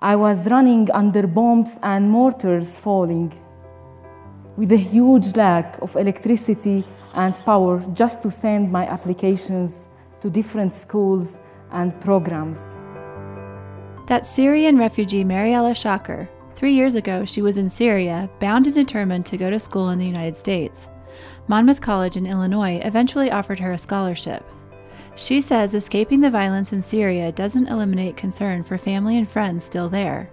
I was running under bombs and mortars falling, with a huge lack of electricity and power just to send my applications to different schools and programs. That's Syrian refugee Mariela Shaker. Three years ago, she was in Syria, bound and determined to go to school in the United States. Monmouth College in Illinois eventually offered her a scholarship. She says escaping the violence in Syria doesn't eliminate concern for family and friends still there.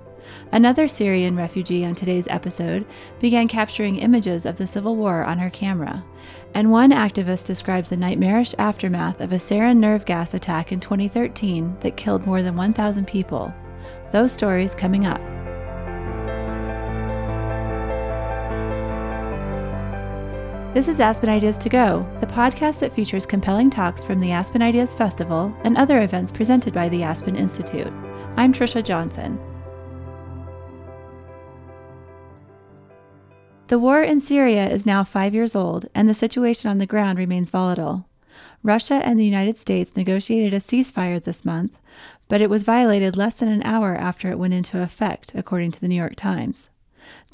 Another Syrian refugee on today's episode began capturing images of the civil war on her camera. And one activist describes the nightmarish aftermath of a sarin nerve gas attack in 2013 that killed more than 1,000 people. Those stories coming up. This is Aspen Ideas to Go, the podcast that features compelling talks from the Aspen Ideas Festival and other events presented by the Aspen Institute. I'm Trisha Johnson. The war in Syria is now five years old, and the situation on the ground remains volatile. Russia and the United States negotiated a ceasefire this month, but it was violated less than an hour after it went into effect, according to the New York Times.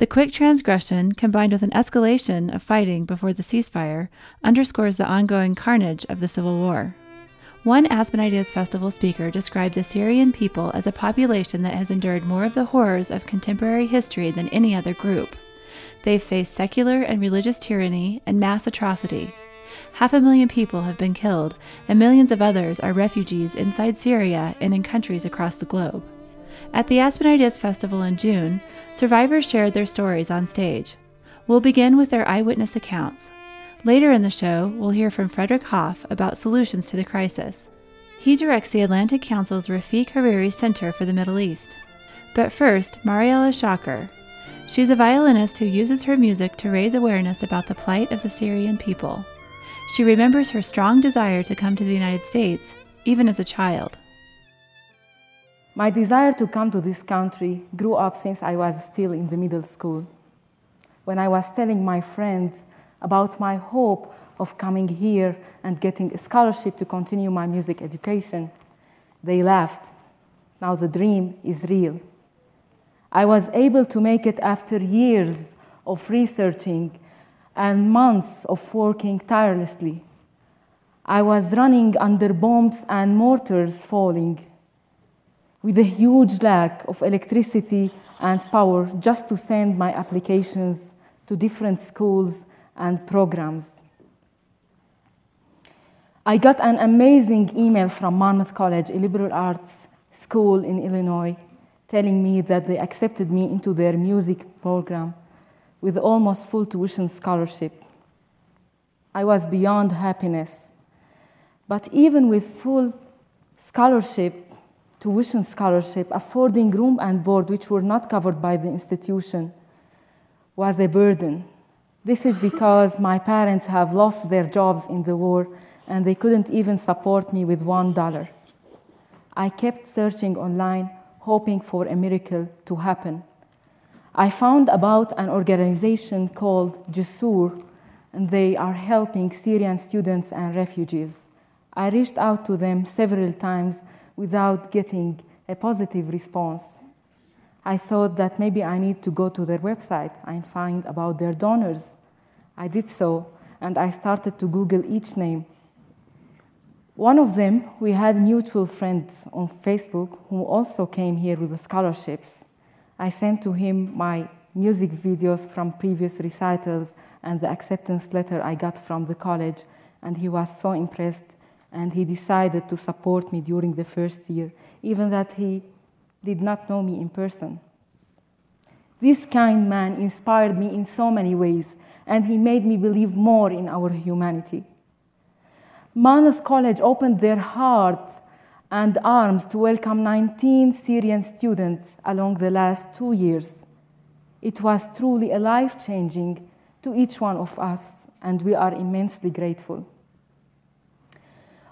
The quick transgression, combined with an escalation of fighting before the ceasefire, underscores the ongoing carnage of the civil war. One Aspen Ideas Festival speaker described the Syrian people as a population that has endured more of the horrors of contemporary history than any other group. They've faced secular and religious tyranny and mass atrocity. Half a million people have been killed, and millions of others are refugees inside Syria and in countries across the globe. At the Aspen Ideas Festival in June, survivors shared their stories on stage. We'll begin with their eyewitness accounts. Later in the show, we'll hear from Frederic Hof about solutions to the crisis. He directs the Atlantic Council's Rafik Hariri Center for the Middle East. But first, Mariela Shaker. She's a violinist who uses her music to raise awareness about the plight of the Syrian people. She remembers her strong desire to come to the United States, even as a child. My desire to come to this country grew up since I was still in the middle school. When I was telling my friends about my hope of coming here and getting a scholarship to continue my music education, they laughed. Now the dream is real. I was able to make it after years of researching and months of working tirelessly. I was running under bombs and mortars falling with a huge lack of electricity and power just to send my applications to different schools and programs. I got an amazing email from Monmouth College, a liberal arts school in Illinois, telling me that they accepted me into their music program with almost full tuition scholarship. I was beyond happiness. But even with full scholarship, tuition scholarship, affording room and board, which were not covered by the institution, was a burden. This is because my parents have lost their jobs in the war and they couldn't even support me with one dollar. I kept searching online, hoping for a miracle to happen. I found about an organization called Jusoor, and they are helping Syrian students and refugees. I reached out to them several times without getting a positive response. I thought that maybe I need to go to their website and find about their donors. I did so, and I started to Google each name. One of them, we had mutual friends on Facebook who also came here with scholarships. I sent to him my music videos from previous recitals and the acceptance letter I got from the college, and he was so impressed and he decided to support me during the first year, even that he did not know me in person. This kind man inspired me in so many ways, and he made me believe more in our humanity. Monmouth College opened their hearts and arms to welcome 19 Syrian students along the last two years. It was truly a life changing to each one of us, and we are immensely grateful.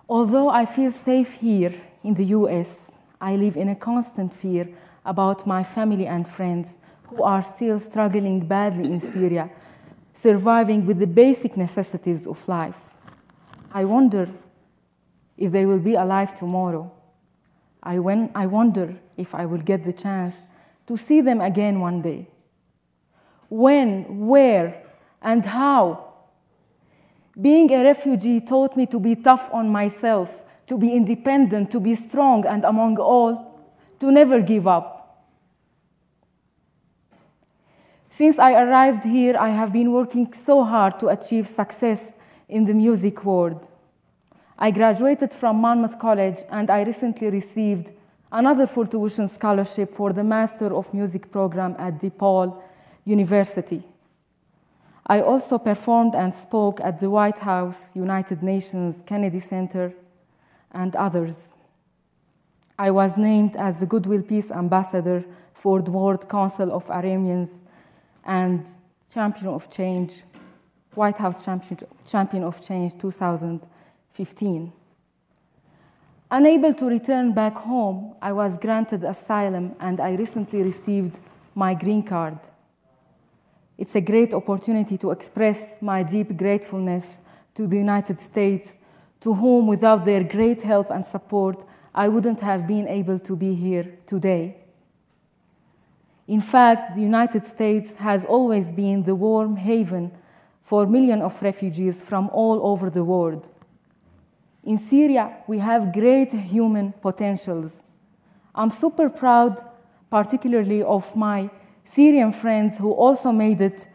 Although I feel safe here in the US, I live in a constant fear about my family and friends who are still struggling badly in Syria, surviving with the basic necessities of life. I wonder if they will be alive tomorrow. I, when, I wonder if I will get the chance to see them again one day. When, where, and how? Being a refugee taught me to be tough on myself, to be independent, to be strong, and among all, to never give up. Since I arrived here, I have been working so hard to achieve success in the music world. I graduated from Monmouth College and I recently received another full tuition scholarship for the Master of Music program at DePaul University. I also performed and spoke at the White House, United Nations, Kennedy Center, and others. I was named as the Goodwill Peace Ambassador for the World Council of Arameans and Champion of Change, White House Champion of Change 2015. Unable to return back home, I was granted asylum and I recently received my green card. It's a great opportunity to express my deep gratefulness to the United States, to whom, without their great help and support, I wouldn't have been able to be here today. In fact, the United States has always been the warm haven for millions of refugees from all over the world. In Syria, we have great human potentials. I'm super proud, particularly of my Syrian friends who also made it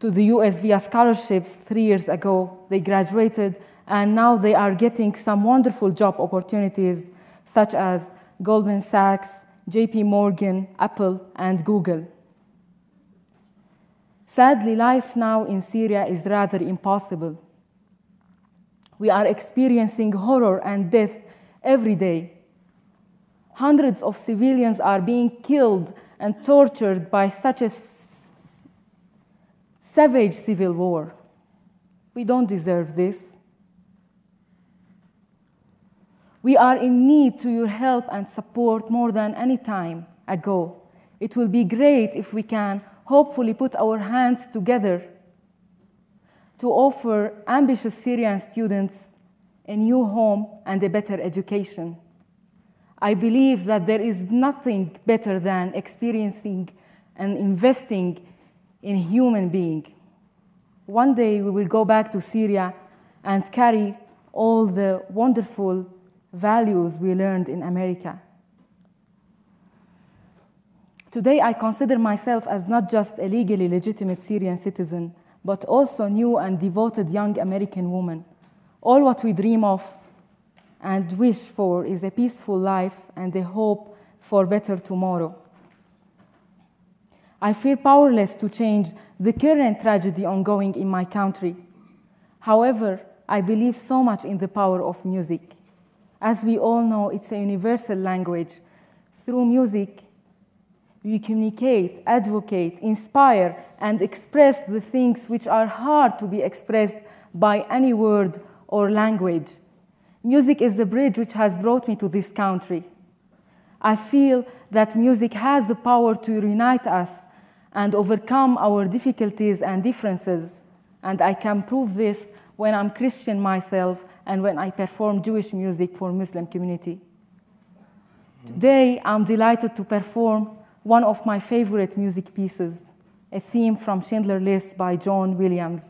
to the US via scholarships three years ago. They graduated and now they are getting some wonderful job opportunities, such as Goldman Sachs, JP Morgan, Apple, and Google. Sadly, life now in Syria is rather impossible. We are experiencing horror and death every day. Hundreds of civilians are being killed and tortured by such a savage civil war. We don't deserve this. We are in need to your help and support more than any time ago. It will be great if we can hopefully put our hands together to offer ambitious Syrian students a new home and a better education. I believe that there is nothing better than experiencing and investing in human being. One day we will go back to Syria and carry all the wonderful values we learned in America. Today, I consider myself as not just a legally legitimate Syrian citizen, but also a new and devoted young American woman. All what we dream of and wish for is a peaceful life and a hope for better tomorrow. I feel powerless to change the current tragedy ongoing in my country. However, I believe so much in the power of music. As we all know, it's a universal language. Through music, we communicate, advocate, inspire, and express the things which are hard to be expressed by any word or language. Music is the bridge which has brought me to this country. I feel that music has the power to unite us and overcome our difficulties and differences. And I can prove this when I'm Christian myself and when I perform Jewish music for Muslim community. Today, I'm delighted to perform one of my favorite music pieces, a theme from Schindler List by John Williams.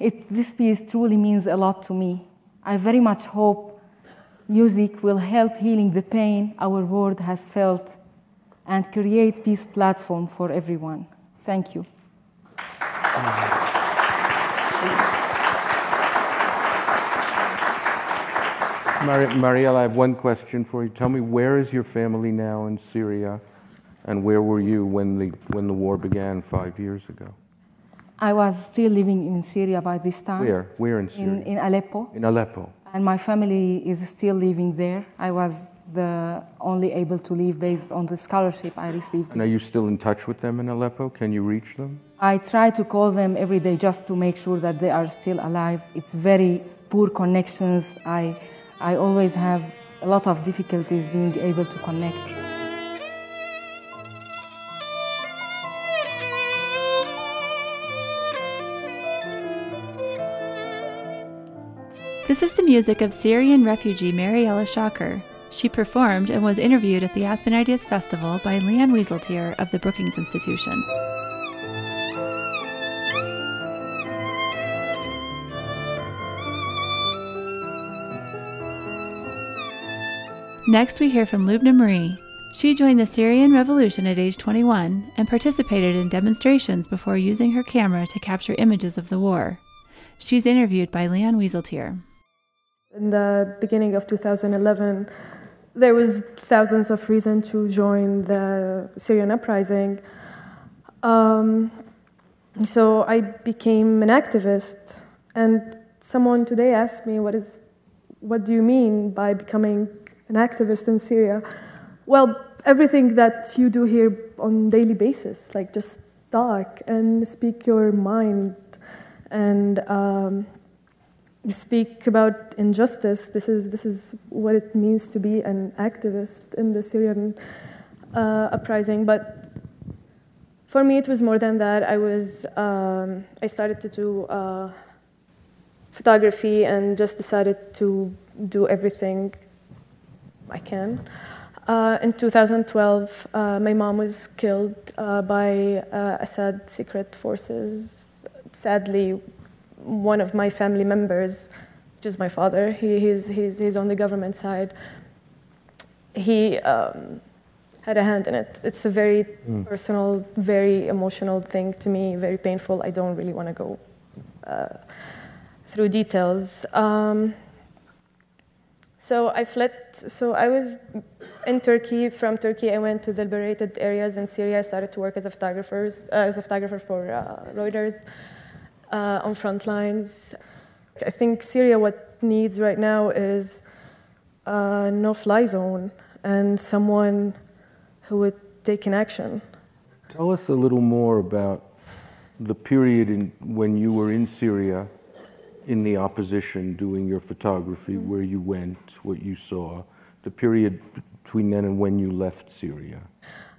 It, this piece truly means a lot to me. I very much hope music will help healing the pain our world has felt and create peace platform for everyone. Thank you. Mar- Marielle, I have one question for you. Tell me, where is your family now in Syria, and where were you when the, when the war began five years ago? I was still living in Syria by this time. Where? Where in Syria? In, in Aleppo. In Aleppo. And my family is still living there. I was the only able to leave based on the scholarship I received. And are you still in touch with them in Aleppo? Can you reach them? I try to call them every day just to make sure that they are still alive. It's very poor connections. I I always have a lot of difficulties being able to connect. This is the music of Syrian refugee Mariela Shaker, She performed and was interviewed at the Aspen Ideas Festival by Leon Wieseltier of the Brookings Institution. Next, we hear from Lubna Mrie. She joined the Syrian Revolution at age 21 and participated in demonstrations before using her camera to capture images of the war. She's interviewed by Leon Wieseltier. In the beginning of 2011, there was thousands of reasons to join the Syrian uprising. Um, so I became an activist, and someone today asked me, "What is, what do you mean by becoming an activist in Syria. Well, everything that you do here on daily basis, like just talk and speak your mind and um, speak about injustice. This is this is what it means to be an activist in the Syrian uh, uprising. But for me, it was more than that. I was um, I started to do uh, photography and just decided to do everything I can. Uh, in 2012, uh, my mom was killed uh, by uh, Assad secret forces. Sadly, one of my family members, which is my father, he, he's, he's, he's on the government side, he um, had a hand in it. It's a very mm. personal, very emotional thing to me, very painful. I don't really want to go uh, through details. Um, so I fled. So I was in Turkey. From Turkey, I went to the liberated areas in Syria. I started to work as a photographer, uh, as a photographer for uh, Reuters uh, on front lines. I think Syria, what needs right now is a no-fly zone and someone who would take an action. Tell us a little more about the period in, when you were in Syria in the opposition doing your photography, mm-hmm. where you went, what you saw, the period between then and when you left Syria?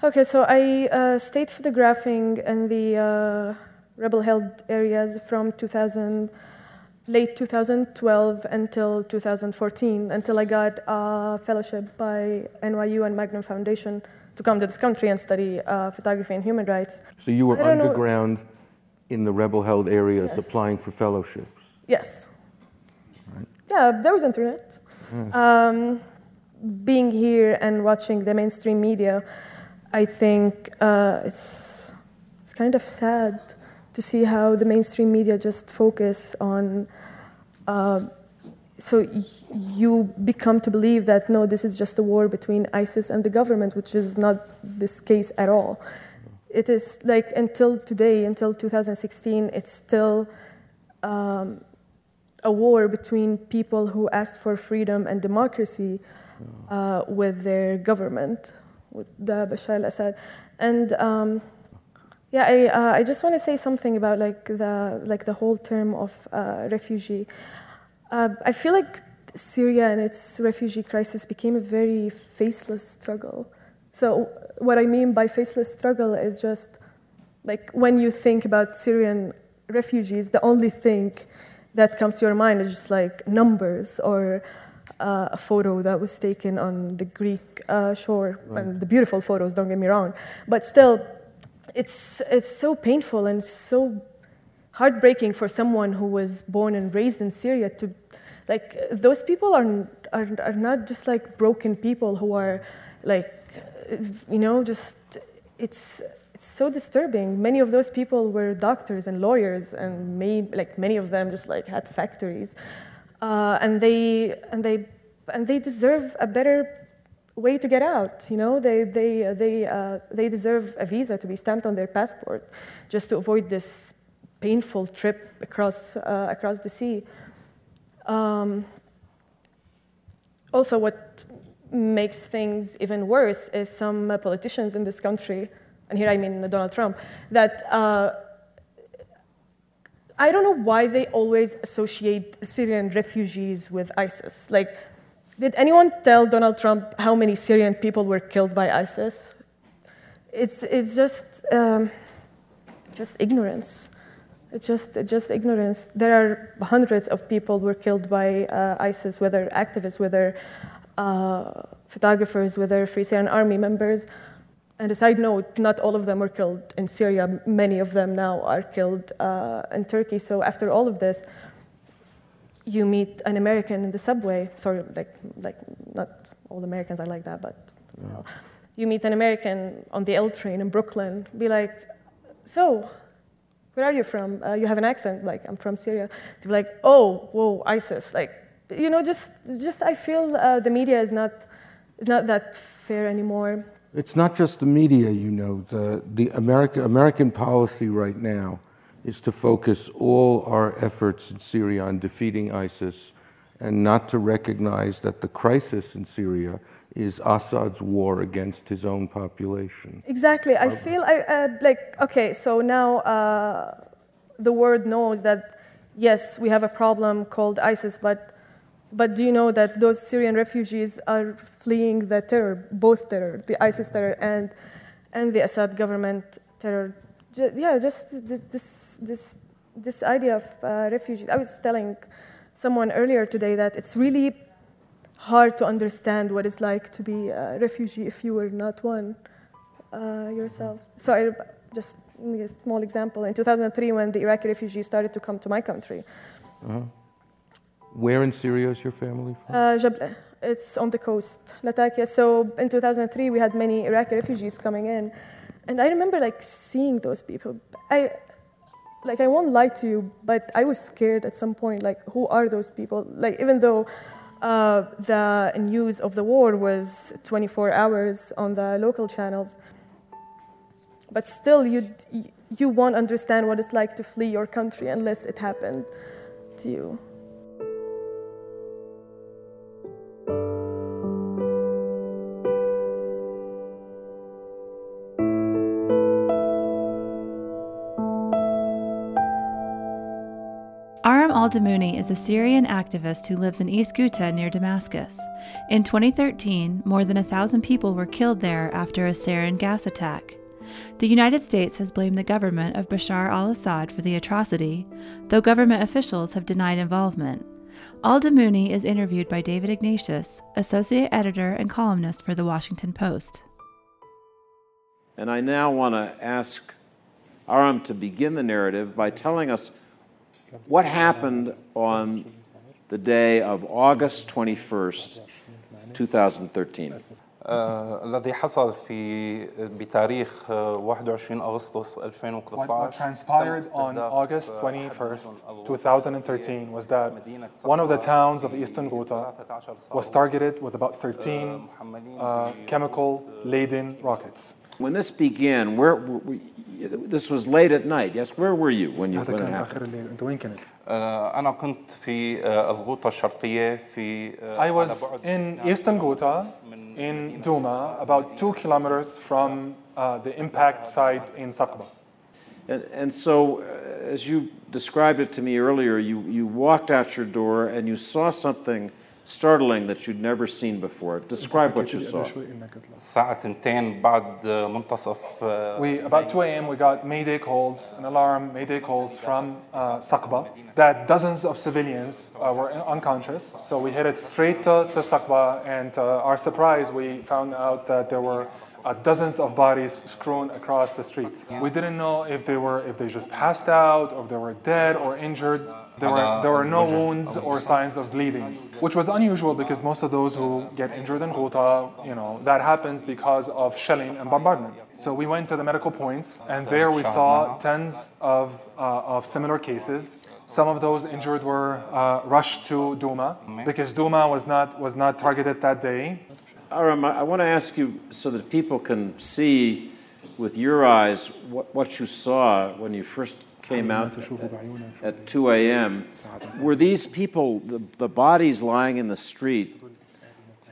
Okay, so I uh, stayed photographing in the uh, rebel held areas from 2000, late 2012 until 2014, until I got a fellowship by NYU and Magnum Foundation to come to this country and study uh, photography and human rights. So you were underground know. in the rebel held areas yes. applying for fellowships? Yes. Right. Yeah, there was internet. Um, being here and watching the mainstream media, I think uh, it's it's kind of sad to see how the mainstream media just focus on. Uh, so you become to believe that no, this is just a war between ISIS and the government, which is not this case at all. It is like until today, until 2016, it's still. Um, a war between people who asked for freedom and democracy uh, with their government, with the Bashar al-Assad. And um, yeah, I, uh, I just want to say something about like the, like the whole term of uh, refugee. Uh, I feel like Syria and its refugee crisis became a very faceless struggle. So what I mean by faceless struggle is just like when you think about Syrian refugees, the only thing that comes to your mind is just like numbers or uh, a photo that was taken on the Greek uh, shore, right. and the beautiful photos, don't get me wrong. But still, it's, it's so painful and so heartbreaking for someone who was born and raised in Syria to, like, those people are, are, are not just like broken people who are, like, you know, just, it's, it's so disturbing. Many of those people were doctors and lawyers, and may, like many of them just like had factories, uh, and they and they and they deserve a better way to get out. You know, they they they uh, they deserve a visa to be stamped on their passport, just to avoid this painful trip across uh, across the sea. Um, also, what makes things even worse is some politicians in this country and here I mean Donald Trump, that uh, I don't know why they always associate Syrian refugees with ISIS. Like, did anyone tell Donald Trump how many Syrian people were killed by ISIS? It's, it's just, um, just ignorance. It's just, just ignorance. There are hundreds of people were killed by uh, ISIS, whether activists, whether uh, photographers, whether Free Syrian Army members. And a side note, not all of them were killed in Syria. Many of them now are killed uh, in Turkey. So after all of this, you meet an American in the subway. Sorry, like, like not all Americans are like that, but still. You meet an American on the L train in Brooklyn, be like, so, where are you from? Uh, you have an accent, like, I'm from Syria. They're like, oh, whoa, ISIS. Like, you know, just, just I feel uh, the media is not, is not that fair anymore. It's not just the media, you know. The, the America, American policy right now is to focus all our efforts in Syria on defeating ISIS and not to recognize that the crisis in Syria is Assad's war against his own population. Exactly. I feel I, uh, like, okay, so now uh, the world knows that, yes, we have a problem called ISIS, but, but do you know that those Syrian refugees are fleeing the terror, both terror, the ISIS terror and, and the Assad government terror? Yeah, just this, this, this idea of uh, refugees. I was telling someone earlier today that it's really hard to understand what it's like to be a refugee if you were not one uh, yourself. So I just a small example. In 2003, when the Iraqi refugees started to come to my country. Uh-huh. Where in Syria is your family from? Uh, Jableh. It's on the coast, Latakia. So in 2003, we had many Iraqi refugees coming in. And I remember like seeing those people. I like I won't lie to you, but I was scared at some point. Like, who are those people? Like, even though uh, the news of the war was 24 hours on the local channels, but still, you you won't understand what it's like to flee your country unless it happened to you. Al-Damouni is a Syrian activist who lives in East Ghouta near Damascus. In 2013, more than a thousand people were killed there after a sarin gas attack. The United States has blamed the government of Bashar al Assad for the atrocity, though government officials have denied involvement. Al-Damouni is interviewed by David Ignatius, associate editor and columnist for The Washington Post. And I now want to ask Aram to begin the narrative by telling us what happened on the day of August 21st, 2013? الذي حصل في بتاريخ 21 أغسطس 2013 What transpired on August 21st, 2013 was that one of the towns of Eastern Ghouta was targeted with about 13 uh, chemical laden rockets. When this began, where, where, this was late at night. Yes, where were you when you when it happened? أنا كنت في الغوطة الشرقية في I was in Eastern Ghouta in Douma, about two kilometers from uh, the impact site in Saqba. And, and so, uh, as you described it to me earlier, you, you walked out your door and you saw something startling that you'd never seen before. Describe what you saw. We about 2 a.m. we got mayday calls, an alarm mayday calls from uh, Saqba that dozens of civilians uh, were unconscious. So we headed straight to, to Saqba, and uh, our surprise, we found out that there were uh, dozens of bodies strewn across the streets. We didn't know if they were if they just passed out, or if they were dead or injured. There were, there were no wounds or signs of bleeding, which was unusual because most of those who get injured in Ghouta, you know, that happens because of shelling and bombardment. So we went to the medical points, and there we saw tens of, uh, of similar cases. Some of those injured were uh, rushed to Douma because Douma was not, was not targeted that day. Aram, I want to ask you so that people can see with your eyes what, what you saw when you first came out at 2 a.m. Were these people, the, the bodies lying in the street,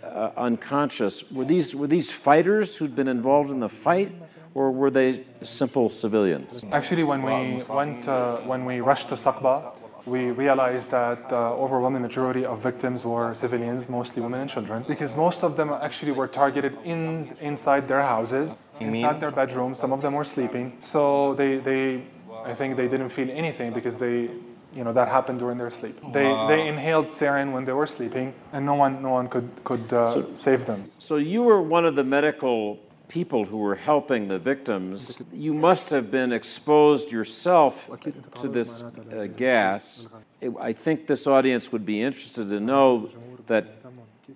uh, unconscious, were these, were these fighters who'd been involved in the fight? Or were they simple civilians? Actually, when we went, uh, when we rushed to Saqba, we realized that the uh, overwhelming majority of victims were civilians, mostly women and children, because most of them actually were targeted in, inside their houses, inside their bedrooms. Some of them were sleeping. So they, they, I think they didn't feel anything because they, you know, that happened during their sleep. They, wow. they inhaled sarin when they were sleeping, and no one, no one could, could uh, so, save them. So you were one of the medical people who were helping the victims. You must have been exposed yourself to this uh, gas. I think this audience would be interested to know that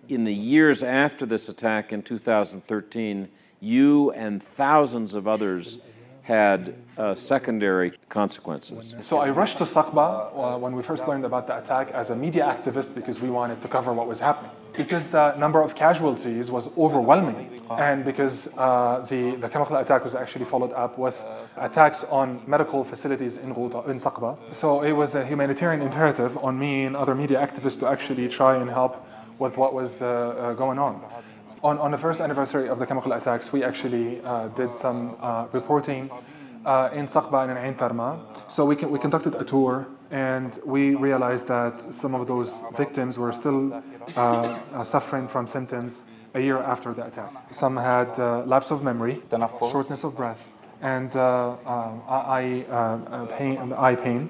in the years after this attack in 2013, you and thousands of others had uh, secondary consequences. So I rushed to Saqba uh, when we first learned about the attack as a media activist because we wanted to cover what was happening. Because the number of casualties was overwhelming, and because uh, the, the chemical attack was actually followed up with attacks on medical facilities in, Ghouta, in Saqba. So it was a humanitarian imperative on me and other media activists to actually try and help with what was uh, uh, going on on, on the first anniversary of the chemical attacks, we actually uh, did some uh, reporting uh, in Saqba and in Ain Tarma. So we, can, we conducted a tour and we realized that some of those victims were still suffering from symptoms a year after the attack. Some had uh, lapse of memory, shortness of breath, and eye, pain, eye pain.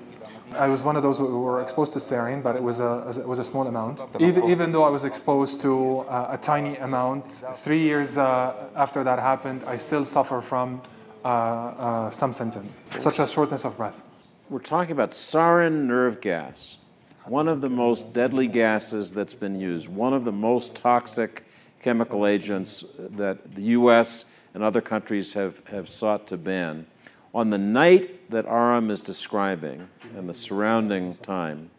I was one of those who were exposed to sarin, but it was a, it was a small amount. Even, even though I was exposed to uh, a tiny amount, three years uh, after that happened, I still suffer from uh, uh some symptoms, such as shortness of breath. We're talking about sarin nerve gas, one of the most deadly gases that's been used, one of the most toxic chemical agents that the U.S. and other countries have, have sought to ban. On the night that Aram is describing and the surrounding time,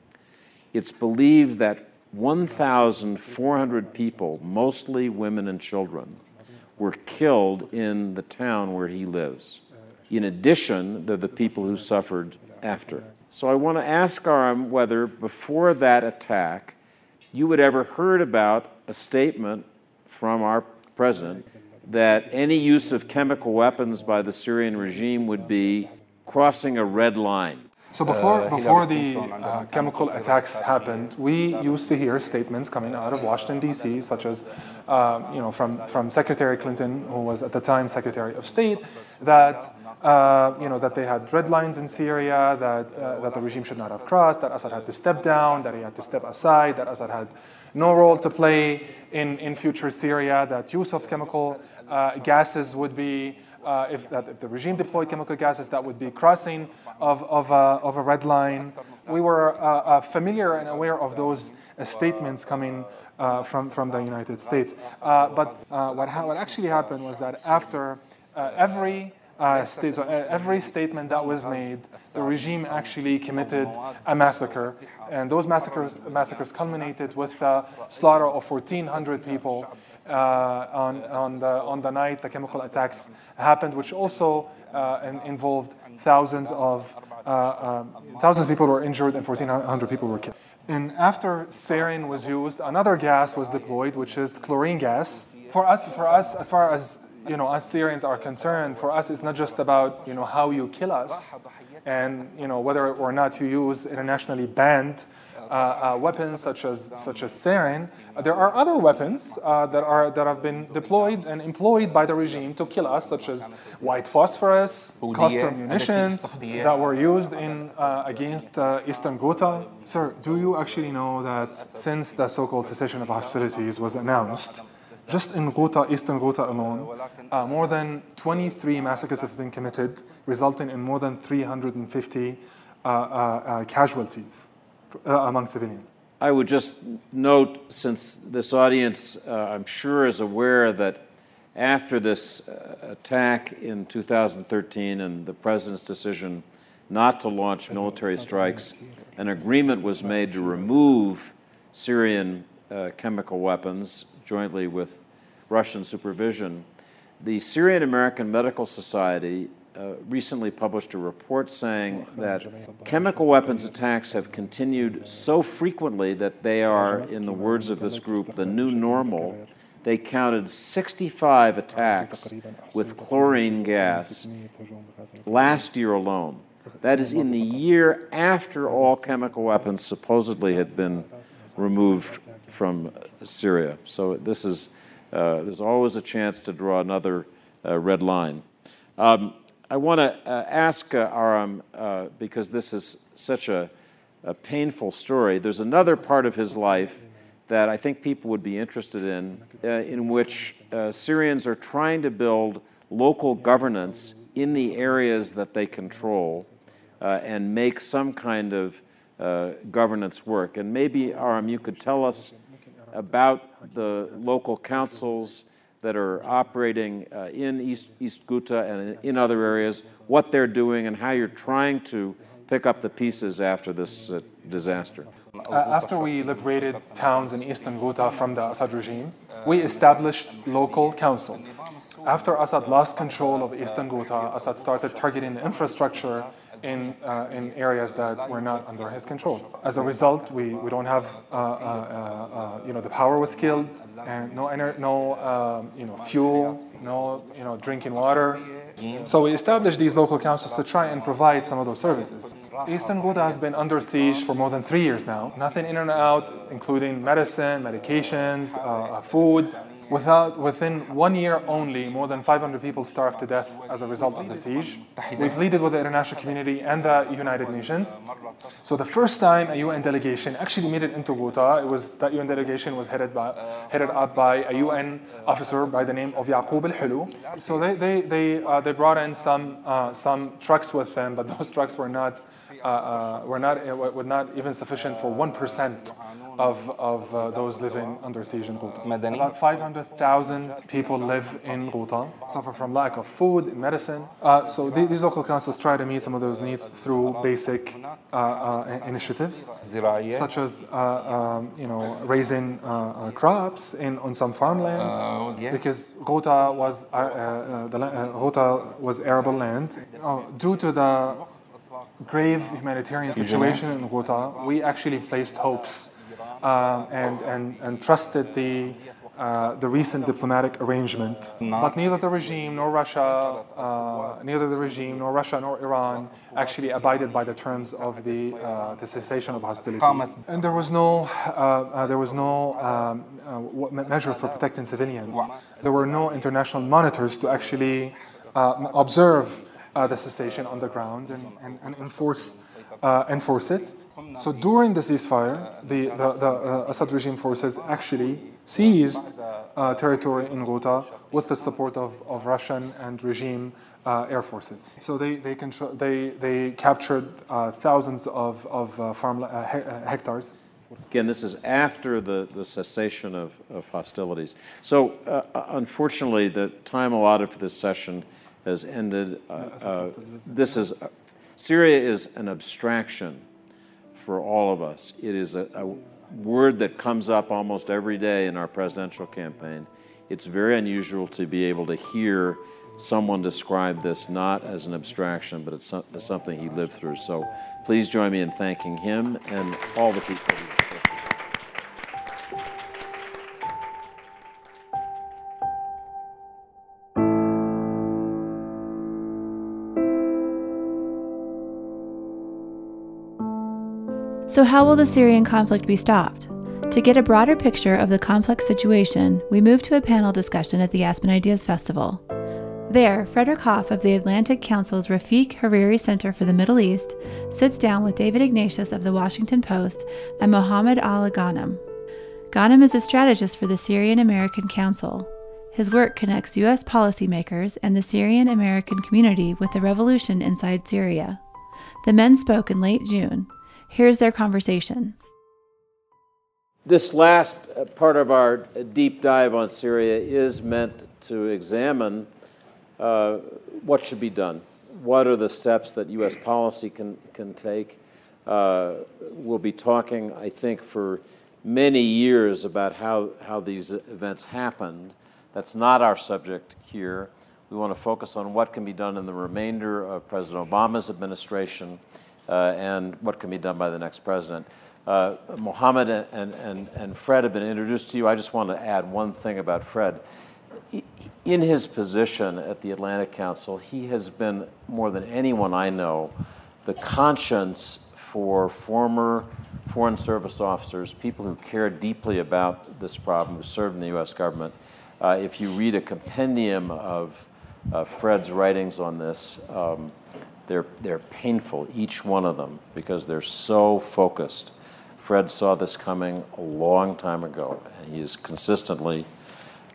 it's believed that 1,400 people, mostly women and children, were killed in the town where he lives. In addition, they're the people who suffered after. So I want to ask Aram whether before that attack, you had ever heard about a statement from our president that any use of chemical weapons by the Syrian regime would be crossing a red line. So before, uh, before the uh, chemical attacks happened, we used to hear statements coming out of Washington D.C., such as, uh, you know, from from Secretary Clinton, who was at the time Secretary of State, that uh, you know that they had red lines in Syria, that uh, that the regime should not have crossed, that Assad had to step down, that he had to step aside, that Assad had no role to play in in future Syria, that use of chemical uh, gases would be, uh, if, that, if the regime deployed chemical gases, that would be crossing of, of, uh, of a red line. We were familiar and aware of those statements coming from, from the United States. but what, ha- what actually happened was that after every uh, state, so every statement that was made, the regime actually committed a massacre, and those massacres, massacres culminated with the slaughter of 1,400 people uh, on, on, the, on the night the chemical attacks happened, which also uh, involved thousands of uh, um, thousands of people were injured and 1,400 people were killed. And after sarin was used, another gas was deployed, which is chlorine gas. For us, for us, as far as you know, us Syrians are concerned, for us, it's not just about you know how you kill us, and you know whether or not you use internationally banned uh, uh, weapons such as such as sarin. Uh, there are other weapons that are that have been deployed and employed by the regime to kill us, such as white phosphorus, cluster munitions that were used in against Eastern Ghouta. Sir, do you actually know that since the so-called cessation of hostilities was announced? Just in Ghouta, eastern Ghouta alone, uh, more than 23 massacres have been committed, resulting in more than 350 uh, uh, casualties uh, among civilians. I would just note, since this audience, uh, I'm sure, is aware that after this uh, attack in 2013 and the president's decision not to launch military strikes, an agreement was made to remove Syrian uh, chemical weapons jointly with Russian supervision. The Syrian American Medical Society uh, recently published a report saying that chemical weapons attacks have continued so frequently that they are, in the words of this group, the new normal. They counted 65 attacks with chlorine gas last year alone. That is in the year after all chemical weapons supposedly had been removed from Syria. So this is, uh, there's always a chance to draw another uh, red line. Um, I want to uh, ask uh, Aram, uh, because this is such a a painful story. There's another part of his life that I think people would be interested in, uh, in which Syrians are trying to build local governance in the areas that they control and make some kind of governance work. And maybe, Aram, you could tell us about the local councils that are operating uh, in East, East Ghouta and in other areas, what they're doing, and how you're trying to pick up the pieces after this uh, disaster. Uh, after we liberated towns in eastern Ghouta from the Assad regime, we established local councils. After Assad lost control of eastern Ghouta, Assad started targeting the infrastructure in, uh, in areas that were not under his control. As a result, we, we don't have, uh, uh, uh you know, the power was killed, and no, no um, you know, fuel, no you know, drinking water. So we established these local councils to try and provide some of those services. Eastern Ghouta has been under siege for more than three years now. Nothing in and out, including medicine, medications, uh, food. Without, within one year only, more than 500 people starved to death as a result of the siege. We pleaded with the international community and the United Nations. So the first time a UN delegation actually made it into Ghouta, it was that UN delegation was headed, by, headed up by a UN officer by the name of Yaqub al-Hulu. So they, they, they, uh, they brought in some, uh, some trucks with them, but those trucks were not, uh, uh were not, uh, were not even sufficient for 1% of, of uh, those living under siege in Ghouta. About 500,000 people live in Ghouta, suffer from lack of food, and medicine. Uh, so th these local councils try to meet some of those needs through basic uh, uh initiatives, such as uh, um, you know raising uh, crops in on some farmland, because Ghouta was the Ghouta was arable land. due to the grave humanitarian situation in Ghouta, we actually placed hopes um, and, and, and trusted the, uh, the recent diplomatic arrangement. But neither the regime nor Russia, uh, neither the regime nor Russia nor Iran actually abided by the terms of the, uh, the cessation of hostilities. And there was no, uh, uh, there was no um, uh, measures for protecting civilians. There were no international monitors to actually observe the cessation on the ground and, and, and enforce, enforce it. So during the ceasefire, the, the, the uh, Assad regime forces actually seized uh, territory in Ghouta with the support of, of Russian and regime uh, air forces. So they, they, control, they, they captured uh, thousands of, of uh, farm uh, he hectares. Again, this is after the, the cessation of, of hostilities. So unfortunately, the time allotted for this session has ended. Uh, uh, this is, uh, Syria is an abstraction for all of us. It is a, a word that comes up almost every day in our presidential campaign. It's very unusual to be able to hear someone describe this not as an abstraction, but it's, something he lived through. So please join me in thanking him and all the people. So, how will the Syrian conflict be stopped? To get a broader picture of the complex situation, we move to a panel discussion at the Aspen Ideas Festival. There, Frederic Hof of the Atlantic Council's Rafik Hariri Center for the Middle East sits down with David Ignatius of the Washington Post and Mohammed Al Ghanem. Ghanem is a strategist for the Syrian American Council. His work connects U.S. policymakers and the Syrian American community with the revolution inside Syria. The men spoke in late June, Here's their conversation. This last uh, part of our deep dive on Syria is meant to examine uh, what should be done. What are the steps that U.S. policy can, can take? Uh, we'll be talking, I think, for many years about how, how these events happened. That's not our subject here. We want to focus on what can be done in the remainder of President Obama's administration uh, and what can be done by the next president. Uh, Mohammed and, and, and Fred have been introduced to you. I just want to add one thing about Fred. In his position at the Atlantic Council, he has been, more than anyone I know, the conscience for former Foreign Service officers, people who care deeply about this problem, who served in the U.S. government. Uh, if you read a compendium of uh, Fred's writings on this, um, They're, they're painful, each one of them, because they're so focused. Fred saw this coming a long time ago, and he is consistently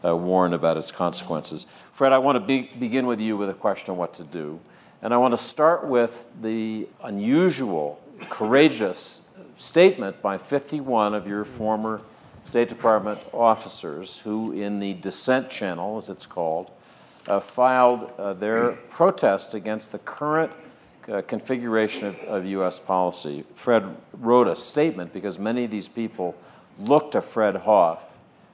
uh, warned about its consequences. Fred, I want to be, begin with you with a question on what to do. And I want to start with the unusual, courageous statement by 51 of your former State Department officers who, in the dissent channel, as it's called, uh, filed uh, their protest against the current uh, configuration of, of, U.S. policy. Fred wrote a statement because many of these people looked to Fred Hof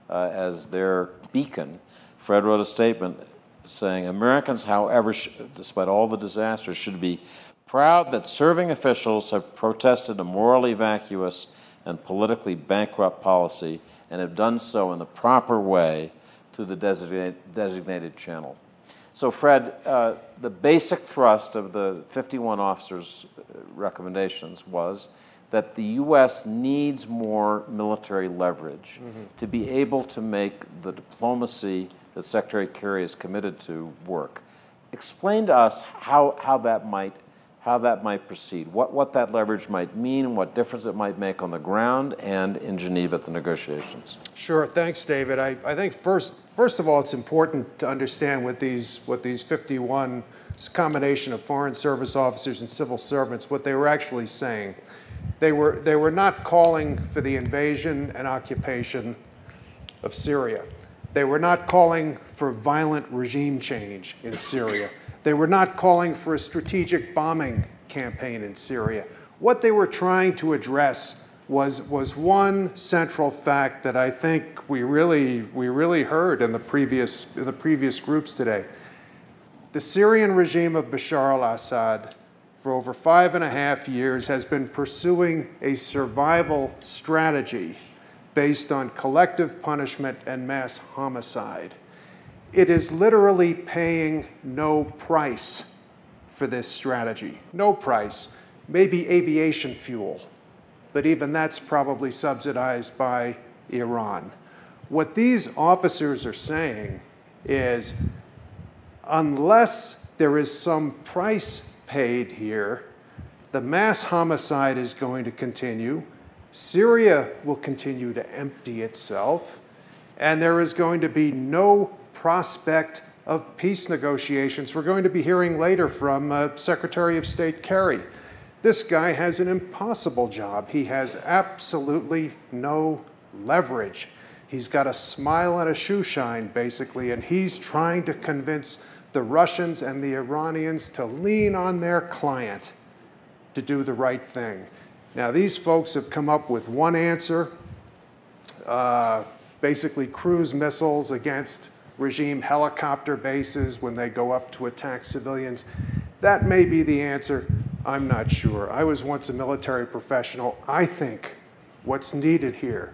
uh, as their beacon. Fred wrote a statement saying, Americans, however, despite all the disasters, should be proud that serving officials have protested a morally vacuous and politically bankrupt policy and have done so in the proper way through the designated channel. So, Fred, uh, the basic thrust of the 51 officers' recommendations was that the U.S. needs more military leverage mm-hmm. to be able to make the diplomacy that Secretary Kerry is committed to work. Explain to us how, how that might how that might proceed, what, what that leverage might mean, and what difference it might make on the ground and in Geneva at the negotiations. Sure, thanks, David. I, I think first, first of all, it's important to understand what these, what these 51, this combination of foreign service officers and civil servants, what they were actually saying. They were, they were not calling for the invasion and occupation of Syria. They were not calling for violent regime change in Syria. They were not calling for a strategic bombing campaign in Syria. What they were trying to address was, was one central fact that I think we really, we really heard in the, previous, in the previous groups today. The Syrian regime of Bashar al Assad, for over five and a half years, has been pursuing a survival strategy based on collective punishment and mass homicide. It is literally paying no price for this strategy. No price. Maybe aviation fuel, but even that's probably subsidized by Iran. What these officers are saying is unless there is some price paid here, the mass homicide is going to continue. Syria will continue to empty itself, and there is going to be no prospect of peace negotiations. We're going to be hearing later from uh, Secretary of State Kerry. This guy has an impossible job. He has absolutely no leverage. He's got a smile and a shoe shine, basically, and he's trying to convince the Russians and the Iranians to lean on their client to do the right thing. Now, these folks have come up with one answer uh, basically, cruise missiles against regime helicopter bases when they go up to attack civilians. That may be the answer. I'm not sure. I was once a military professional. I think what's needed here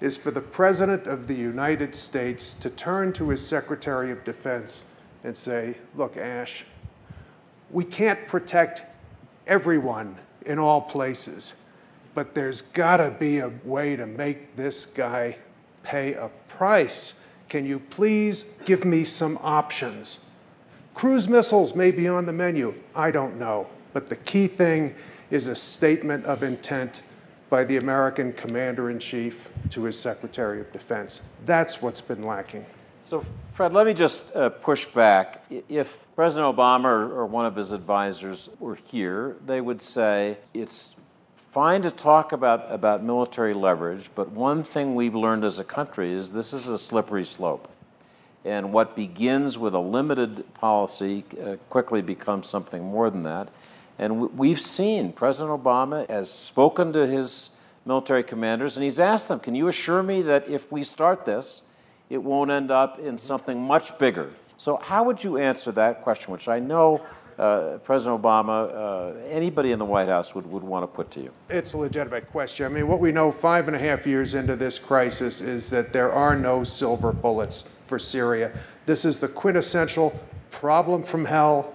is for the President of the United States to turn to his Secretary of Defense and say, Look, Ash, we can't protect everyone in all places, but there's got to be a way to make this guy pay a price can you please give me some options? Cruise missiles may be on the menu. I don't know. But the key thing is a statement of intent by the American Commander in Chief to his Secretary of Defense. That's what's been lacking. So, Fred, let me just uh, push back. If President Obama or, or one of his advisors were here, they would say it's fine to talk about, about military leverage, but one thing we've learned as a country is this is a slippery slope. And what begins with a limited policy uh, quickly becomes something more than that. And we've seen President Obama has spoken to his military commanders and he's asked them, Can you assure me that if we start this, it won't end up in something much bigger? So, how would you answer that question, which I know uh, President Obama, uh, anybody in the White House would, would want to put to you? It's a legitimate question. I mean, what we know five and a half years into this crisis is that there are no silver bullets for Syria. This is the quintessential problem from hell.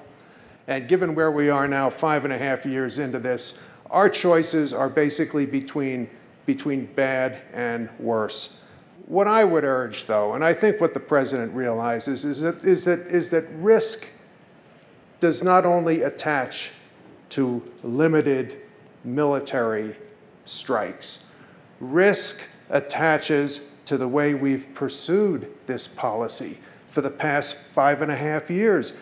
And given where we are now, five and a half years into this, our choices are basically between, between bad and worse. What I would urge, though, and I think what the president realizes, is that, is that, is that risk does not only attach to limited military strikes. Risk attaches to the way we've pursued this policy for the past five and a half years.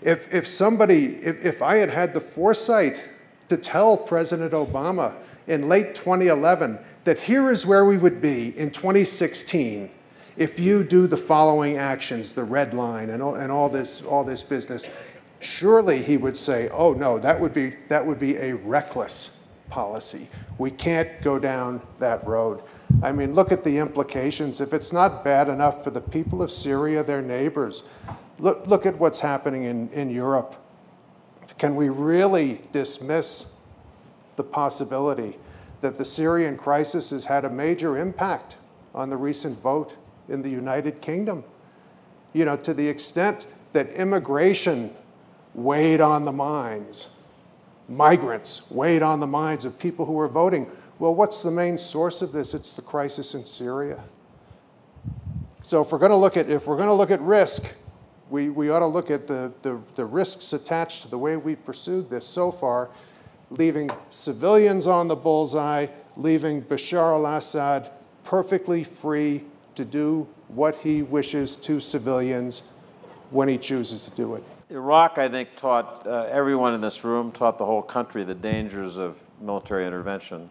If, if somebody, if, if I had had the foresight to tell President Obama in late 2011 that here is where we would be in 2016 if you do the following actions, the red line and all, and all, this, all this business, surely he would say, oh no, that would be, that would be a reckless policy. We can't go down that road. I mean, look at the implications. If it's not bad enough for the people of Syria, their neighbors, look, look at what's happening in, in Europe. Can we really dismiss the possibility that the Syrian crisis has had a major impact on the recent vote in the United Kingdom? You know, to the extent that immigration weighed on the minds, migrants weighed on the minds of people who were voting. Well, what's the main source of this? It's the crisis in Syria. So if we're going to look at if we're going to look at risk, we, we ought to look at the, the, the risks attached to the way we've pursued this so far, leaving civilians on the bullseye, leaving Bashar al-Assad perfectly free to do what he wishes to civilians when he chooses to do it. Iraq, I think, taught uh, everyone in this room, taught the whole country the dangers of military intervention.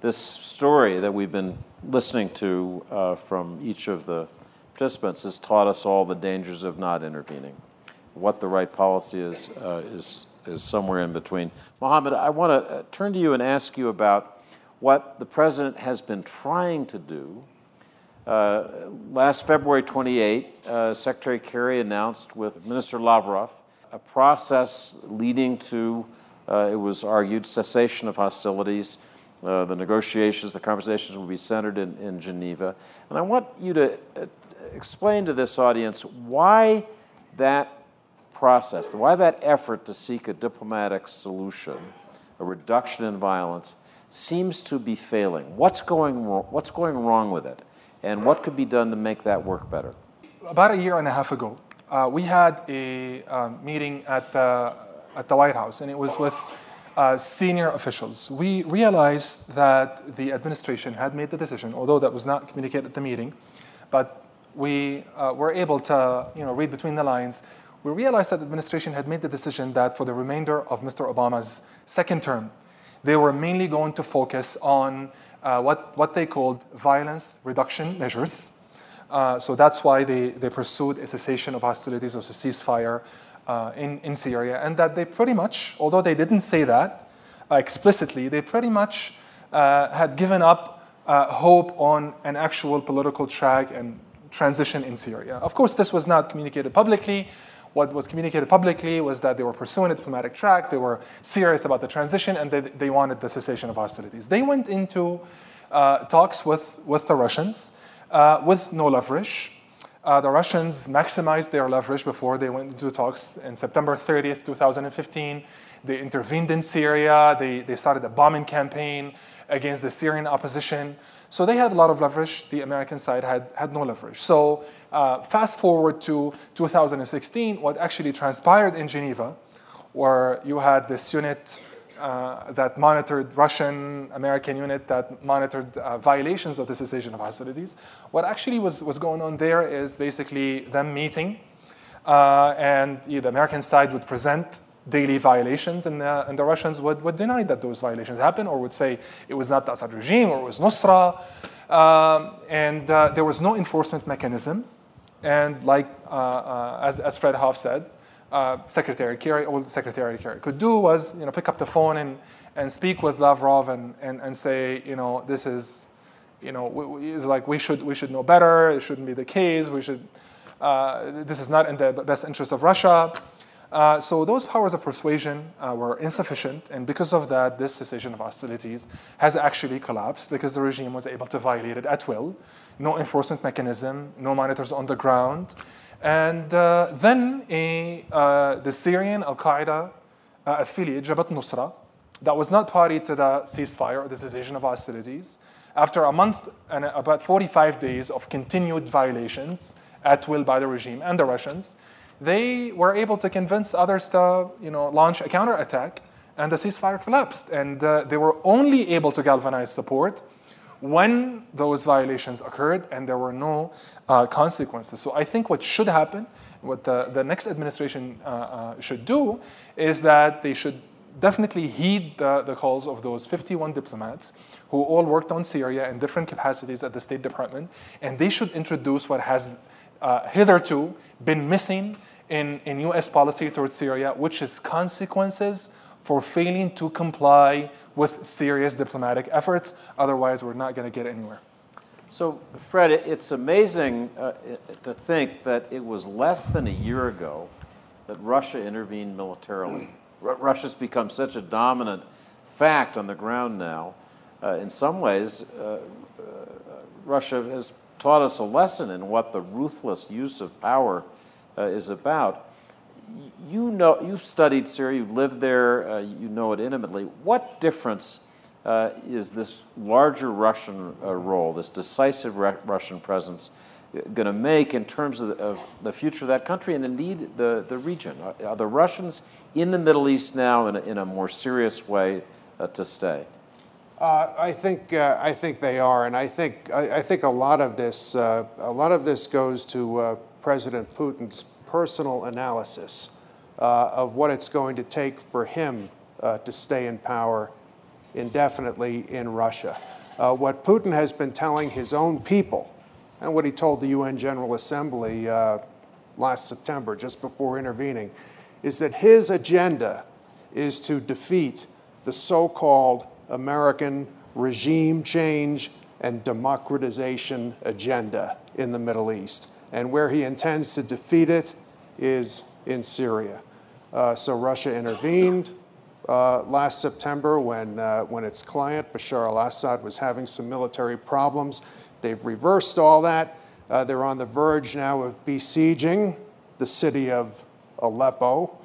This story that we've been listening to uh, from each of the participants has taught us all the dangers of not intervening. What the right policy is, uh, is, is somewhere in between. Mohammed, I want to uh, turn to you and ask you about what the president has been trying to do. Uh, last February 28, uh, Secretary Kerry announced with Minister Lavrov a process leading to, uh, it was argued, cessation of hostilities. Uh, the negotiations, the conversations will be centered in, in Geneva. And I want you to uh, explain to this audience why that process, why that effort to seek a diplomatic solution, a reduction in violence, seems to be failing. What's going, what's going wrong with it? And what could be done to make that work better? About a year and a half ago, uh, we had a uh, meeting at the, at the White House, and it was with uh, senior officials. We realized that the administration had made the decision, although that was not communicated at the meeting, but we uh, were able to you know, read between the lines. We realized that the administration had made the decision that for the remainder of Mr. Obama's second term, they were mainly going to focus on uh, what, what they called violence reduction measures. Uh, so that's why they, they pursued a cessation of hostilities or a ceasefire uh, in, in Syria, and that they pretty much, although they didn't say that uh, explicitly, they pretty much uh, had given up uh, hope on an actual political track and transition in Syria. Of course, this was not communicated publicly. What was communicated publicly was that they were pursuing a diplomatic track, they were serious about the transition, and they, they wanted the cessation of hostilities. They went into uh, talks with, with the Russians uh, with no leverage. Uh, the Russians maximized their leverage before they went into talks in September 30th, 2015. They intervened in Syria. They, they started a bombing campaign against the Syrian opposition. So they had a lot of leverage. The American side had, had no leverage. So uh, fast forward to 2016, what actually transpired in Geneva, where you had this unit uh, that monitored Russian American unit that monitored uh, violations of the cessation of hostilities. What actually was, was going on there is basically them meeting, uh, and the American side would present daily violations, and, uh, and the Russians would, would deny that those violations happened, or would say it was not the Assad regime, or it was Nusra. Um, and uh, there was no enforcement mechanism. And like, uh, as, as Fred Hof said, uh, Secretary Kerry, old Secretary Kerry, could do was you know, pick up the phone and, and speak with Lavrov and, and, and say, you know, this is, you know, we, it's like we should, we should know better, it shouldn't be the case, we should, uh, this is not in the best interest of Russia. Uh, so those powers of persuasion uh, were insufficient, and because of that, this cessation of hostilities has actually collapsed because the regime was able to violate it at will. No enforcement mechanism, no monitors on the ground, and uh, then a, uh, the Syrian Al Qaeda uh, affiliate, Jabhat Nusra, that was not party to the ceasefire or the cessation of hostilities, after a month and about 45 days of continued violations at will by the regime and the Russians, they were able to convince others to you know, launch a counterattack and the ceasefire collapsed. And uh, they were only able to galvanize support when those violations occurred and there were no uh, consequences. So I think what should happen, what the, the next administration uh, uh, should do, is that they should definitely heed the, the calls of those 51 diplomats who all worked on Syria in different capacities at the State Department, and they should introduce what has uh, hitherto been missing in, in US policy towards Syria, which is consequences for failing to comply with serious diplomatic efforts. Otherwise, we're not going to get anywhere. So, Fred, it's amazing uh, to think that it was less than a year ago that Russia intervened militarily. Russia's become such a dominant fact on the ground now. Uh, in some ways, uh, uh, Russia has taught us a lesson in what the ruthless use of power uh, is about. You know, you've studied Syria, you've lived there, uh, you know it intimately. What difference uh, is this larger Russian role, this decisive Russian presence, going to make in terms of the, of the, future of that country and indeed the, the region? Are, are the Russians in the Middle East now in a, in a more serious way uh, to stay? Uh, I think uh, I think they are, and I think I, I think a lot of this uh, a lot of this goes to uh, President Putin's personal analysis uh, of what it's going to take for him to stay in power indefinitely in Russia. what Putin has been telling his own people and what he told the UN General Assembly last September, just before intervening, is that his agenda is to defeat the so called American regime change and democratization agenda in the Middle East. And where he intends to defeat it is in Syria. Uh, so Russia intervened uh, last September when, uh, when its client, Bashar al Assad, was having some military problems. They've reversed all that. Uh, they're on the verge now of besieging the city of Aleppo,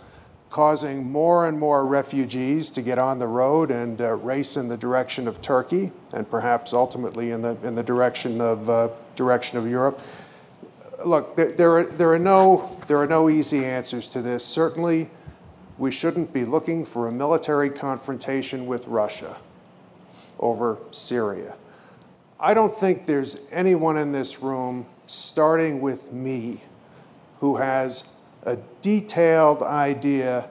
causing more and more refugees to get on the road and uh, race in the direction of Turkey and perhaps ultimately in the, in the direction, of, uh, direction of Europe. Look, there, there, are, there, are no, there are no easy answers to this. Certainly, we shouldn't be looking for a military confrontation with Russia over Syria. I don't think there's anyone in this room, starting with me, who has a detailed idea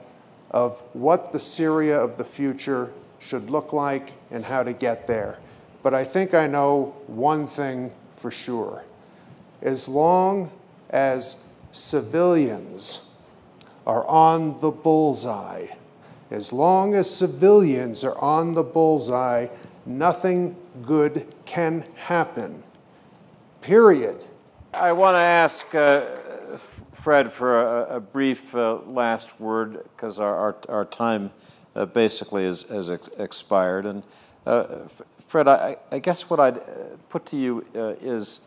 of what the Syria of the future should look like and how to get there. But I think I know one thing for sure. As long as civilians are on the bullseye, as long as civilians are on the bullseye, nothing good can happen. Period. I want to ask uh, Fred for a, a brief uh, last word because our, our, our, time uh, basically is, has ex- expired. And uh, Fred, I, I, guess what I'd uh, put to you uh, is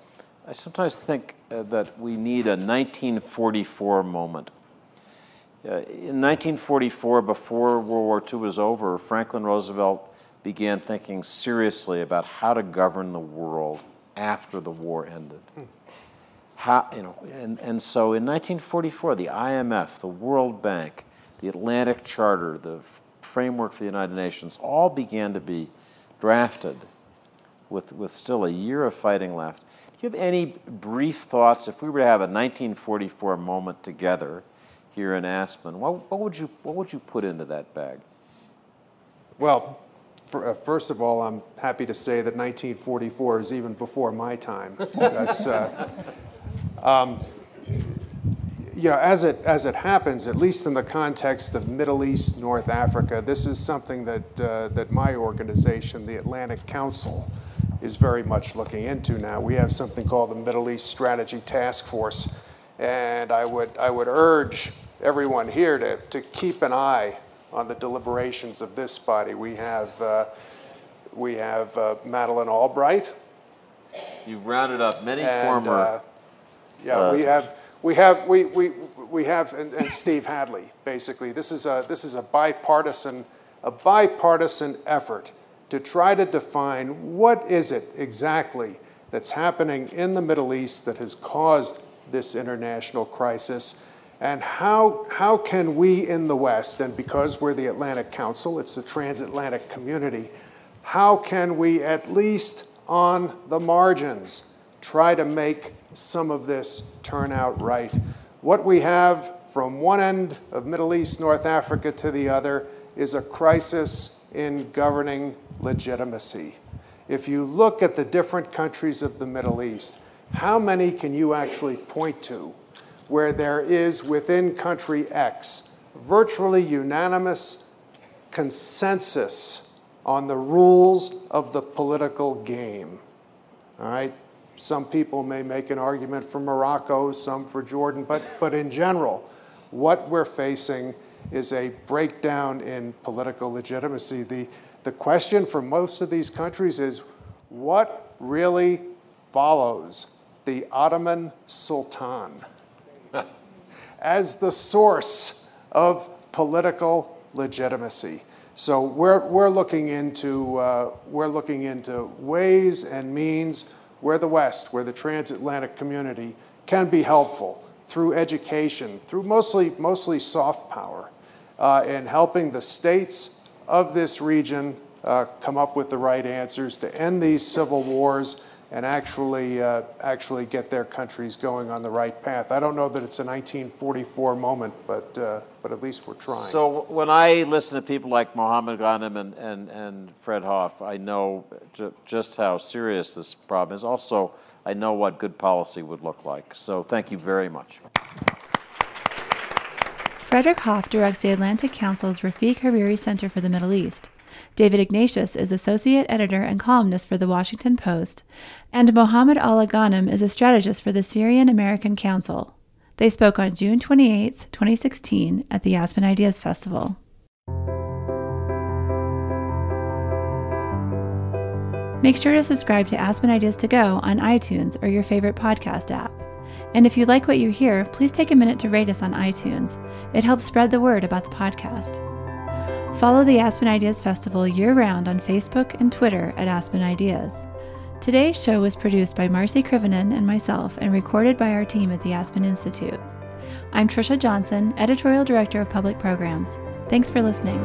I sometimes think that we need a 1944 moment. in 1944, before World War II was over, Franklin Roosevelt began thinking seriously about how to govern the world after the war ended. How, you know, and, and so in 1944, the IMF, the World Bank, the Atlantic Charter, the framework for the United Nations all began to be drafted with, with still a year of fighting left. Do you have any brief thoughts if we were to have a 1944 moment together here in Aspen? What, what, would, you, what would you put into that bag? Well, for, uh, first of all, I'm happy to say that 1944 is even before my time. That's, uh, um, you know, as it, as it happens, at least in the context of Middle East, North Africa, this is something that, uh, that my organization, the Atlantic Council, is very much looking into now. We have something called the Middle East Strategy Task Force, and I would, I would urge everyone here to, to keep an eye on the deliberations of this body. We have, uh, we have uh, Madeleine Albright. You've rounded up many and, former. Yeah, uh, we have, we have, we, we, we have, and, and Steve Hadley, basically. This is a, this is a bipartisan, a bipartisan effort to try to define what is it exactly that's happening in the Middle East that has caused this international crisis And how, how can we in the West, and because we're the Atlantic Council, it's the transatlantic community, how can we at least on the margins try to make some of this turn out right? What we have from one end of Middle East, North Africa to the other is a crisis in governing legitimacy. If you look at the different countries of the Middle East, how many can you actually point to where there is within country X virtually unanimous consensus on the rules of the political game? All right? Some people may make an argument for Morocco, some for Jordan, but, but in general, what we're facing is a breakdown in political legitimacy. The, the question for most of these countries is what really follows the Ottoman Sultan as the source of political legitimacy? So we're, we're, looking into, uh, we're looking into ways and means where the West, where the transatlantic community can be helpful through education, through mostly, mostly soft power, uh, in helping the states of this region uh, come up with the right answers to end these civil wars and actually, uh, actually get their countries going on the right path. I don't know that it's a 1944 moment, but, uh, but at least we're trying. So when I listen to people like Mohammed Ghanem and, and, and Fred Hof, I know ju- just how serious this problem is. Also, I know what good policy would look like. So thank you very much. Frederic Hof directs the Atlantic Council's Rafik Hariri Center for the Middle East. David Ignatius is associate editor and columnist for the Washington Post, and Mohammed Ala Ghanem is a strategist for the Syrian American Council. They spoke on June 28, 2016, at the Aspen Ideas Festival. Make sure to subscribe to Aspen Ideas to Go on iTunes or your favorite podcast app. And if you like what you hear, please take a minute to rate us on iTunes. It helps spread the word about the podcast. Follow the Aspen Ideas Festival year round on Facebook and Twitter at Aspen Ideas. Today's show was produced by Marci Krivonen and myself and recorded by our team at the Aspen Institute. I'm Trisha Johnson, Editorial Director of Public Programs. Thanks for listening.